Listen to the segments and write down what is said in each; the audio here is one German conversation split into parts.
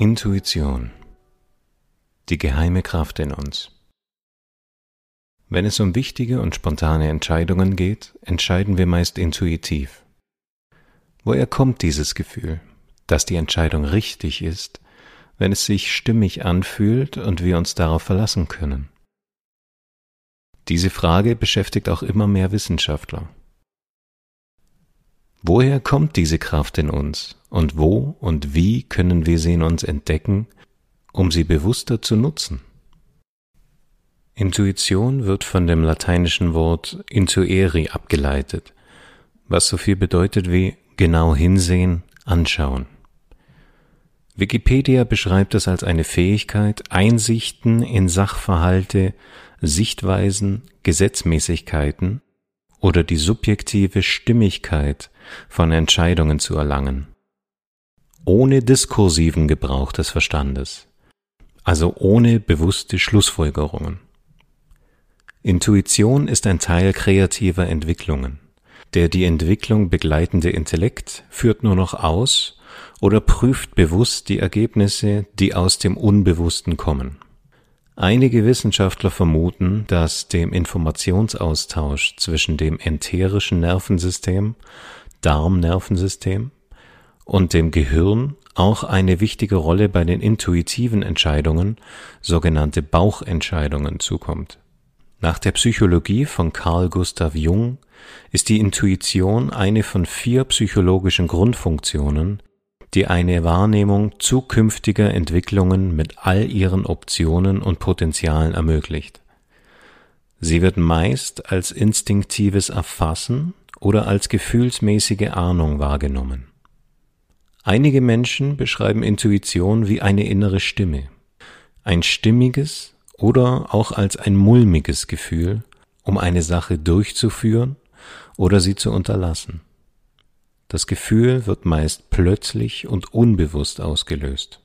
Intuition. Die geheime Kraft in uns. Wenn es um wichtige und spontane Entscheidungen geht, entscheiden wir meist intuitiv. Woher kommt dieses Gefühl, dass die Entscheidung richtig ist, wenn es sich stimmig anfühlt und wir uns darauf verlassen können? Diese Frage beschäftigt auch immer mehr Wissenschaftler. Woher kommt diese Kraft in uns und wo und wie können wir sie in uns entdecken, um sie bewusster zu nutzen? Intuition wird von dem lateinischen Wort intueri abgeleitet, was so viel bedeutet wie genau hinsehen, anschauen. Wikipedia beschreibt es als eine Fähigkeit, Einsichten in Sachverhalte, Sichtweisen, Gesetzmäßigkeiten oder die subjektive Stimmigkeit von Entscheidungen zu erlangen. Ohne diskursiven Gebrauch des Verstandes, also ohne bewusste Schlussfolgerungen. Intuition ist ein Teil kreativer Entwicklungen. Der die Entwicklung begleitende Intellekt führt nur noch aus oder prüft bewusst die Ergebnisse, die aus dem Unbewussten kommen. Einige Wissenschaftler vermuten, dass dem Informationsaustausch zwischen dem enterischen Nervensystem, Darmnervensystem und dem Gehirn auch eine wichtige Rolle bei den intuitiven Entscheidungen, sogenannte Bauchentscheidungen, zukommt. Nach der Psychologie von Carl Gustav Jung ist die Intuition eine von vier psychologischen Grundfunktionen, die eine Wahrnehmung zukünftiger Entwicklungen mit all ihren Optionen und Potenzialen ermöglicht. Sie wird meist als instinktives Erfassen oder als gefühlsmäßige Ahnung wahrgenommen. Einige Menschen beschreiben Intuition wie eine innere Stimme, ein stimmiges oder auch als ein mulmiges Gefühl, um eine Sache durchzuführen oder sie zu unterlassen. Das Gefühl wird meist plötzlich und unbewusst ausgelöst.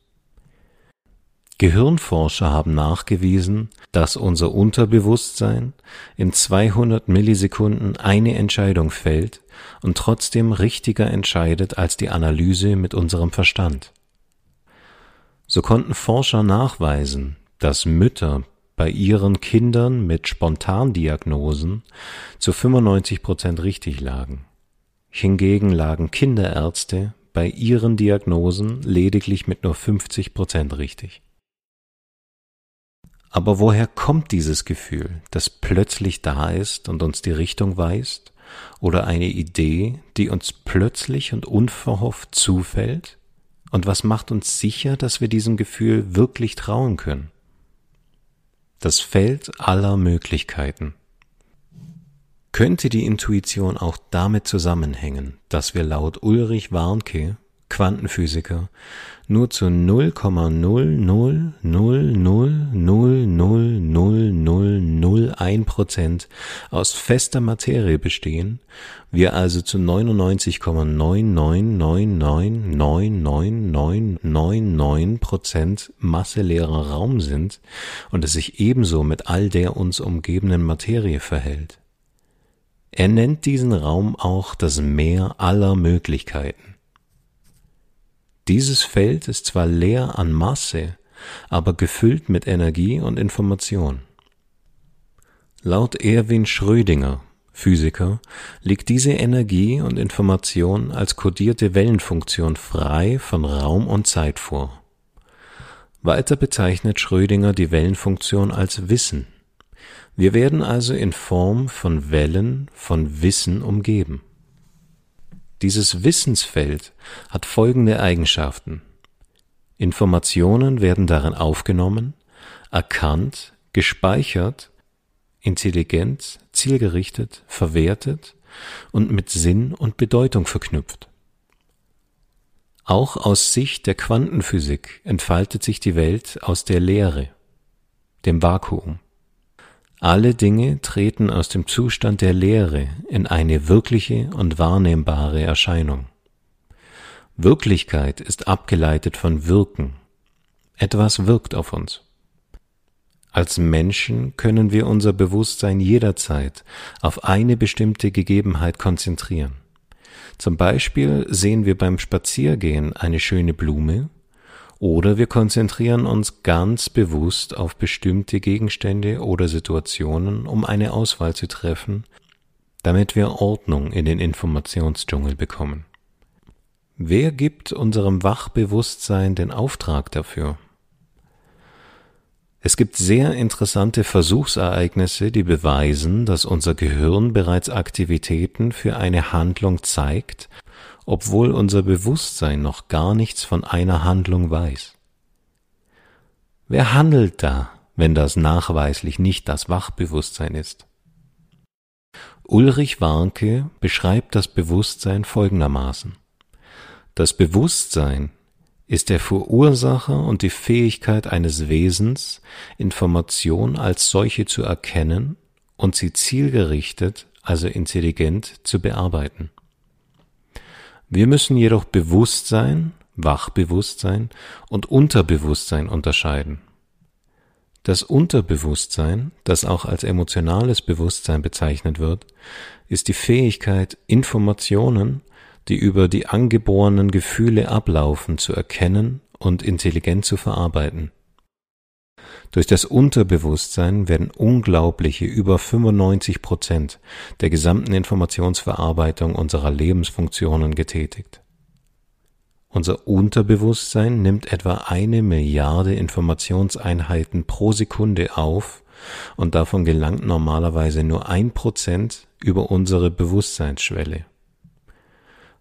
Gehirnforscher haben nachgewiesen, dass unser Unterbewusstsein in 200 Millisekunden eine Entscheidung fällt und trotzdem richtiger entscheidet als die Analyse mit unserem Verstand. So konnten Forscher nachweisen, dass Mütter bei ihren Kindern mit Spontandiagnosen zu 95 Prozent richtig lagen. Hingegen lagen Kinderärzte bei ihren Diagnosen lediglich mit nur 50 Prozent richtig. Aber woher kommt dieses Gefühl, das plötzlich da ist und uns die Richtung weist? Oder eine Idee, die uns plötzlich und unverhofft zufällt? Und was macht uns sicher, dass wir diesem Gefühl wirklich trauen können? Das Feld aller Möglichkeiten. Könnte die Intuition auch damit zusammenhängen, dass wir laut Ulrich Warnke, Quantenphysiker, nur zu 0,000000001 Prozent aus fester Materie bestehen, wir also zu 99,99999999 Prozent masseleerer Raum sind und es sich ebenso mit all der uns umgebenden Materie verhält? Er nennt diesen Raum auch das Meer aller Möglichkeiten. Dieses Feld ist zwar leer an Masse, aber gefüllt mit Energie und Information. Laut Erwin Schrödinger, Physiker, liegt diese Energie und Information als kodierte Wellenfunktion frei von Raum und Zeit vor. Weiter bezeichnet Schrödinger die Wellenfunktion als Wissen. Wir werden also in Form von Wellen von Wissen umgeben. Dieses Wissensfeld hat folgende Eigenschaften. Informationen werden darin aufgenommen, erkannt, gespeichert, intelligent, zielgerichtet, verwertet und mit Sinn und Bedeutung verknüpft. Auch aus Sicht der Quantenphysik entfaltet sich die Welt aus der Leere, dem Vakuum. Alle Dinge treten aus dem Zustand der Leere in eine wirkliche und wahrnehmbare Erscheinung. Wirklichkeit ist abgeleitet von Wirken. Etwas wirkt auf uns. Als Menschen können wir unser Bewusstsein jederzeit auf eine bestimmte Gegebenheit konzentrieren. Zum Beispiel sehen wir beim Spaziergehen eine schöne Blume Oder wir konzentrieren uns ganz bewusst auf bestimmte Gegenstände oder Situationen, um eine Auswahl zu treffen, damit wir Ordnung in den Informationsdschungel bekommen. Wer gibt unserem Wachbewusstsein den Auftrag dafür? Es gibt sehr interessante Versuchsereignisse, die beweisen, dass unser Gehirn bereits Aktivitäten für eine Handlung zeigt, obwohl unser Bewusstsein noch gar nichts von einer Handlung weiß. Wer handelt da, wenn das nachweislich nicht das Wachbewusstsein ist? Ulrich Warnke beschreibt das Bewusstsein folgendermaßen. Das Bewusstsein ist der Verursacher und die Fähigkeit eines Wesens, Information als solche zu erkennen und sie zielgerichtet, also intelligent, zu bearbeiten. Wir müssen jedoch Bewusstsein, Wachbewusstsein und Unterbewusstsein unterscheiden. Das Unterbewusstsein, das auch als emotionales Bewusstsein bezeichnet wird, ist die Fähigkeit, Informationen, die über die angeborenen Gefühle ablaufen, zu erkennen und intelligent zu verarbeiten. Durch das Unterbewusstsein werden unglaubliche über 95 Prozent der gesamten Informationsverarbeitung unserer Lebensfunktionen getätigt. Unser Unterbewusstsein nimmt etwa eine Milliarde Informationseinheiten pro Sekunde auf und davon gelangt normalerweise nur ein Prozent über unsere Bewusstseinsschwelle.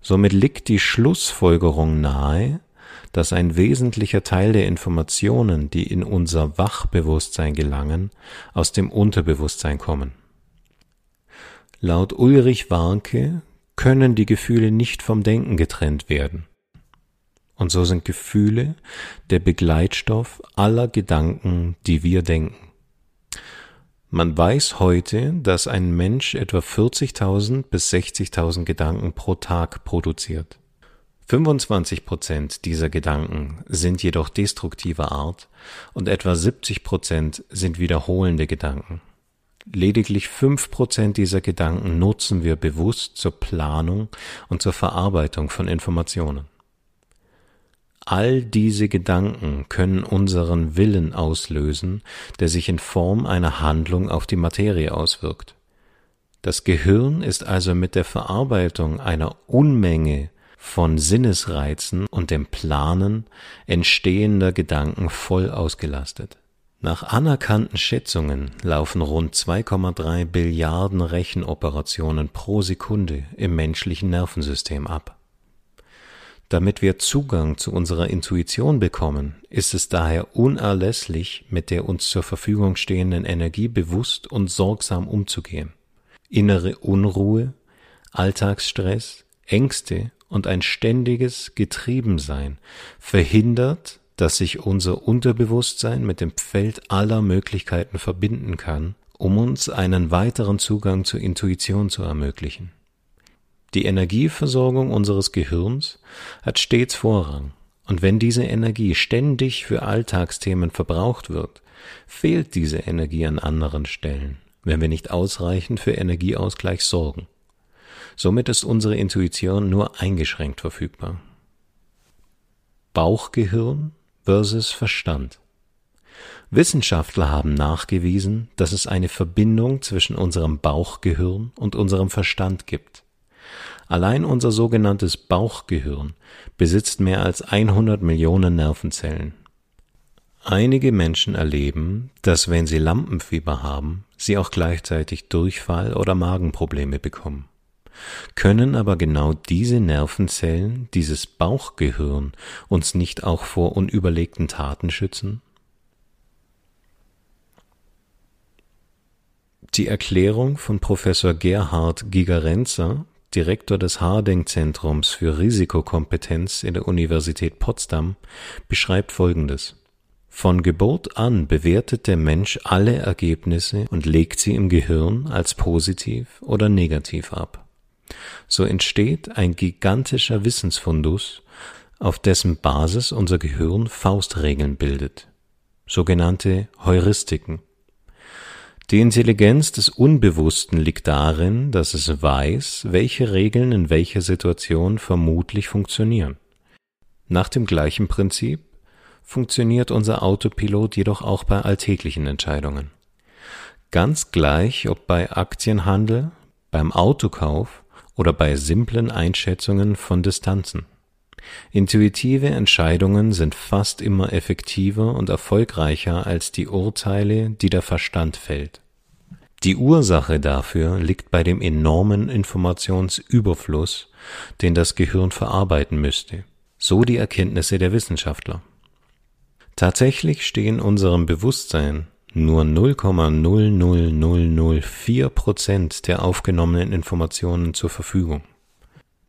Somit liegt die Schlussfolgerung nahe, dass ein wesentlicher Teil der Informationen, die in unser Wachbewusstsein gelangen, aus dem Unterbewusstsein kommen. Laut Ulrich Warnke können die Gefühle nicht vom Denken getrennt werden. Und so sind Gefühle der Begleitstoff aller Gedanken, die wir denken. Man weiß heute, dass ein Mensch etwa 40.000 bis 60.000 Gedanken pro Tag produziert. 25 Prozent dieser Gedanken sind jedoch destruktiver Art und etwa 70 Prozent sind wiederholende Gedanken. Lediglich fünf Prozent dieser Gedanken nutzen wir bewusst zur Planung und zur Verarbeitung von Informationen. All diese Gedanken können unseren Willen auslösen, der sich in Form einer Handlung auf die Materie auswirkt. Das Gehirn ist also mit der Verarbeitung einer Unmenge von Sinnesreizen und dem Planen entstehender Gedanken voll ausgelastet. Nach anerkannten Schätzungen laufen rund 2,3 Billiarden Rechenoperationen pro Sekunde im menschlichen Nervensystem ab. Damit wir Zugang zu unserer Intuition bekommen, ist es daher unerlässlich, mit der uns zur Verfügung stehenden Energie bewusst und sorgsam umzugehen. Innere Unruhe, Alltagsstress, Ängste und ein ständiges Getriebensein verhindert, dass sich unser Unterbewusstsein mit dem Feld aller Möglichkeiten verbinden kann, um uns einen weiteren Zugang zur Intuition zu ermöglichen. Die Energieversorgung unseres Gehirns hat stets Vorrang, und wenn diese Energie ständig für Alltagsthemen verbraucht wird, fehlt diese Energie an anderen Stellen, wenn wir nicht ausreichend für Energieausgleich sorgen. Somit ist unsere Intuition nur eingeschränkt verfügbar. Bauchgehirn versus Verstand. Wissenschaftler haben nachgewiesen, dass es eine Verbindung zwischen unserem Bauchgehirn und unserem Verstand gibt. Allein unser sogenanntes Bauchgehirn besitzt mehr als 100 Millionen Nervenzellen. Einige Menschen erleben, dass wenn sie Lampenfieber haben, sie auch gleichzeitig Durchfall oder Magenprobleme bekommen können aber genau diese Nervenzellen, dieses Bauchgehirn uns nicht auch vor unüberlegten Taten schützen? Die Erklärung von Professor Gerhard Gigerenzer, Direktor des Harding-Zentrums für Risikokompetenz in der Universität Potsdam, beschreibt Folgendes. Von Geburt an bewertet der Mensch alle Ergebnisse und legt sie im Gehirn als positiv oder negativ ab. So entsteht ein gigantischer Wissensfundus, auf dessen Basis unser Gehirn Faustregeln bildet, sogenannte Heuristiken. Die Intelligenz des Unbewussten liegt darin, dass es weiß, welche Regeln in welcher Situation vermutlich funktionieren. Nach dem gleichen Prinzip funktioniert unser Autopilot jedoch auch bei alltäglichen Entscheidungen. Ganz gleich, ob bei Aktienhandel, beim Autokauf oder bei simplen Einschätzungen von Distanzen. Intuitive Entscheidungen sind fast immer effektiver und erfolgreicher als die Urteile, die der Verstand fällt. Die Ursache dafür liegt bei dem enormen Informationsüberfluss, den das Gehirn verarbeiten müsste, so die Erkenntnisse der Wissenschaftler. Tatsächlich stehen unserem Bewusstsein nur 0,00004 Prozent der aufgenommenen Informationen zur Verfügung.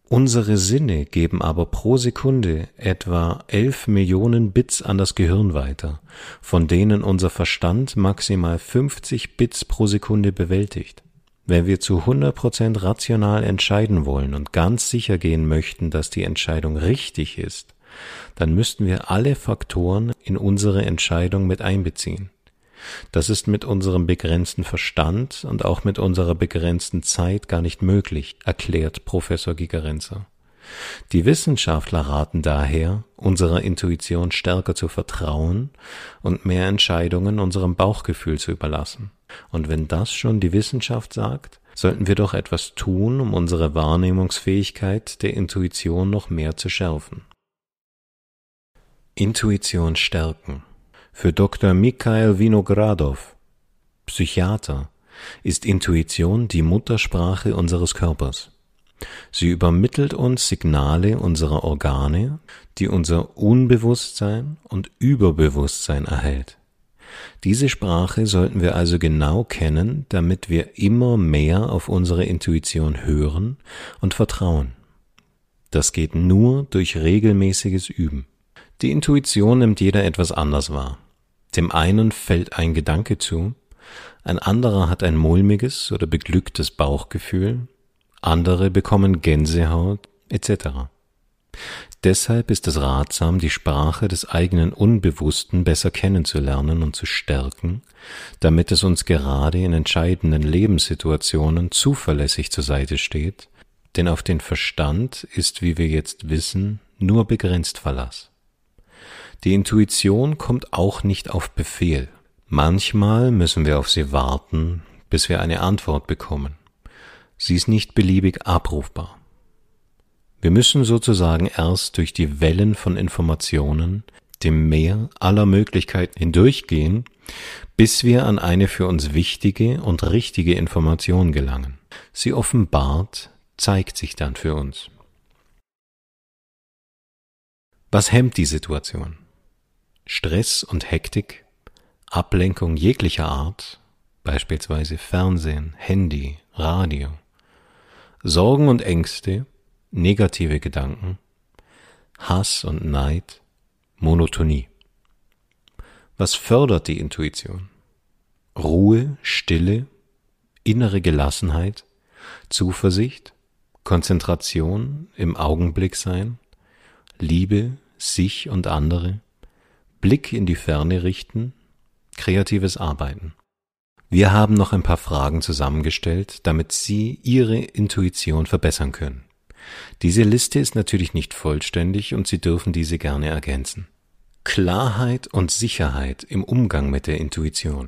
Unsere Sinne geben aber pro Sekunde etwa 11 Millionen Bits an das Gehirn weiter, von denen unser Verstand maximal 50 Bits pro Sekunde bewältigt. Wenn wir zu 100% rational entscheiden wollen und ganz sicher gehen möchten, dass die Entscheidung richtig ist, dann müssten wir alle Faktoren in unsere Entscheidung mit einbeziehen. Das ist mit unserem begrenzten Verstand und auch mit unserer begrenzten Zeit gar nicht möglich, erklärt Professor Gigerenzer. Die Wissenschaftler raten daher, unserer Intuition stärker zu vertrauen und mehr Entscheidungen unserem Bauchgefühl zu überlassen. Und wenn das schon die Wissenschaft sagt, sollten wir doch etwas tun, um unsere Wahrnehmungsfähigkeit der Intuition noch mehr zu schärfen. Intuition stärken für Dr. Mikhail Vinogradov, Psychiater, ist Intuition die Muttersprache unseres Körpers. Sie übermittelt uns Signale unserer Organe, die unser Unbewusstsein und Überbewusstsein erhält. Diese Sprache sollten wir also genau kennen, damit wir immer mehr auf unsere Intuition hören und vertrauen. Das geht nur durch regelmäßiges Üben. Die Intuition nimmt jeder etwas anders wahr. Dem einen fällt ein Gedanke zu, ein anderer hat ein mulmiges oder beglücktes Bauchgefühl, andere bekommen Gänsehaut etc. Deshalb ist es ratsam, die Sprache des eigenen Unbewussten besser kennenzulernen und zu stärken, damit es uns gerade in entscheidenden Lebenssituationen zuverlässig zur Seite steht, denn auf den Verstand ist, wie wir jetzt wissen, nur begrenzt Verlass. Die Intuition kommt auch nicht auf Befehl. Manchmal müssen wir auf sie warten, bis wir eine Antwort bekommen. Sie ist nicht beliebig abrufbar. Wir müssen sozusagen erst durch die Wellen von Informationen, dem Meer aller Möglichkeiten hindurchgehen, bis wir an eine für uns wichtige und richtige Information gelangen. Sie offenbart, zeigt sich dann für uns. Was hemmt die Situation? Stress und Hektik, Ablenkung jeglicher Art, beispielsweise Fernsehen, Handy, Radio, Sorgen und Ängste, negative Gedanken, Hass und Neid, Monotonie. Was fördert die Intuition? Ruhe, Stille, innere Gelassenheit, Zuversicht, Konzentration, im Augenblick sein, Liebe, sich und andere, Blick in die Ferne richten, kreatives Arbeiten. Wir haben noch ein paar Fragen zusammengestellt, damit Sie Ihre Intuition verbessern können. Diese Liste ist natürlich nicht vollständig und Sie dürfen diese gerne ergänzen. Klarheit und Sicherheit im Umgang mit der Intuition.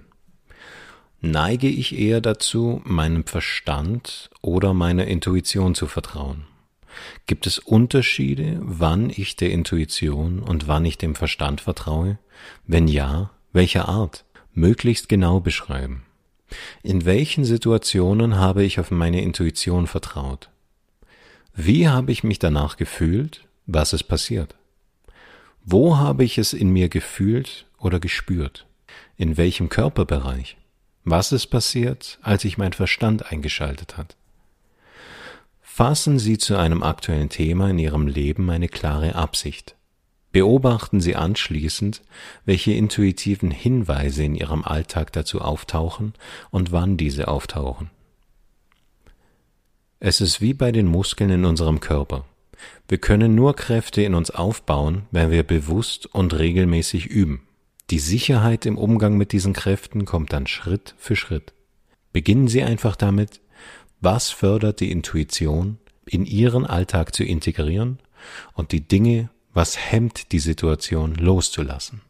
Neige ich eher dazu, meinem Verstand oder meiner Intuition zu vertrauen? Gibt es Unterschiede, wann ich der Intuition und wann ich dem Verstand vertraue? Wenn ja, welcher Art? Möglichst genau beschreiben. In welchen Situationen habe ich auf meine Intuition vertraut? Wie habe ich mich danach gefühlt? Was ist passiert? Wo habe ich es in mir gefühlt oder gespürt? In welchem Körperbereich? Was ist passiert, als ich mein Verstand eingeschaltet hat? Fassen Sie zu einem aktuellen Thema in Ihrem Leben eine klare Absicht. Beobachten Sie anschließend, welche intuitiven Hinweise in Ihrem Alltag dazu auftauchen und wann diese auftauchen. Es ist wie bei den Muskeln in unserem Körper. Wir können nur Kräfte in uns aufbauen, wenn wir bewusst und regelmäßig üben. Die Sicherheit im Umgang mit diesen Kräften kommt dann Schritt für Schritt. Beginnen Sie einfach damit, was fördert die Intuition, in Ihren Alltag zu integrieren und die Dinge Was hemmt die Situation loszulassen?